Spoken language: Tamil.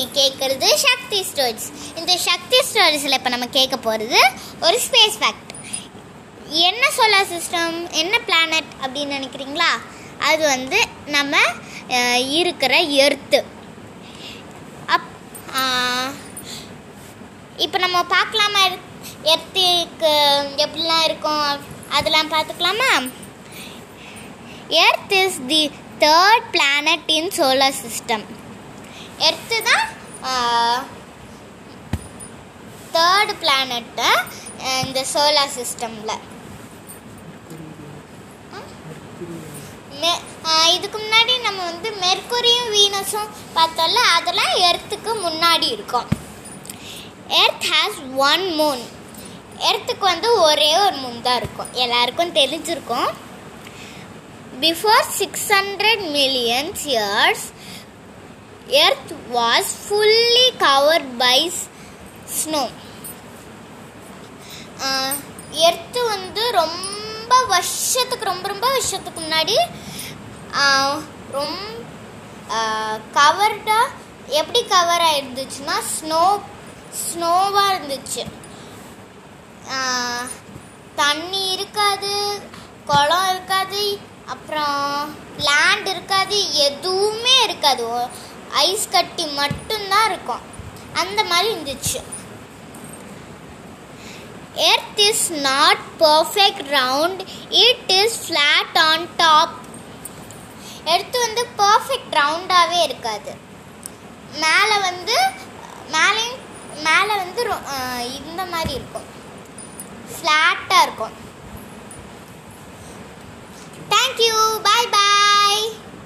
நீங்கள் கேட்குறது சக்தி ஸ்டோரிஸ் இந்த சக்தி ஸ்டோரிஸில் இப்போ நம்ம கேட்க போகிறது ஒரு ஸ்பேஸ் ஃபேக்ட் என்ன சோலார் சிஸ்டம் என்ன பிளானட் அப்படின்னு நினைக்கிறீங்களா? அது வந்து நம்ம இருக்கிற எர்த்து அப் இப்போ நம்ம பார்க்கலாமா? எர்த்துக்கு எப்படிலாம் இருக்கும்? அதெல்லாம் பார்த்துக்கலாமா? Earth is the third planet in solar system Earth தான் தேர்டு பிளானட்டு இந்த சோலார் சிஸ்டமில் இதுக்கு முன்னாடி நம்ம வந்து மெர்க்குரியும் வீனஸும் பார்த்தோம்ல அதெல்லாம் எர்த்துக்கு முன்னாடி இருக்கும். எர்த் ஹேஸ் ஒன் மூன் எர்த்துக்கு வந்து ஒரே ஒரு மூன் தான் இருக்கும். எல்லாருக்கும் தெரிஞ்சிருக்கும். Before six hundred millions years Earth was fully covered by snow Earth வந்து ரொம்ப வருஷத்துக்கு ரொம்ப ரொம்ப வருஷத்துக்கு முன்னாடி uh, ரொம்ப கவர்டாக uh, எப்படி கவர் ஆயிருந்துச்சுன்னா ஸ்னோ ஸ்னோவாக இருந்துச்சு. Uh, தண்ணி இருக்காது குளம் இருக்காது அப்புறம் லேண்ட் இருக்காது எதுவுமே இருக்காது. ஐஸ் கட்டி மட்டும்தான் இருக்கும். அந்த மாதிரி இருந்துச்சு. Earth is not perfect round it is flat on top Earth வந்து பர்ஃபெக்ட் ரவுண்டாகவே இருக்காது. மேலே வந்து மேலேயும் மேலே வந்து ரொ- இந்த மாதிரி இருக்கும். ஃப்ளாட்டாக இருக்கும். தேங்க்யூ பாய் பாய்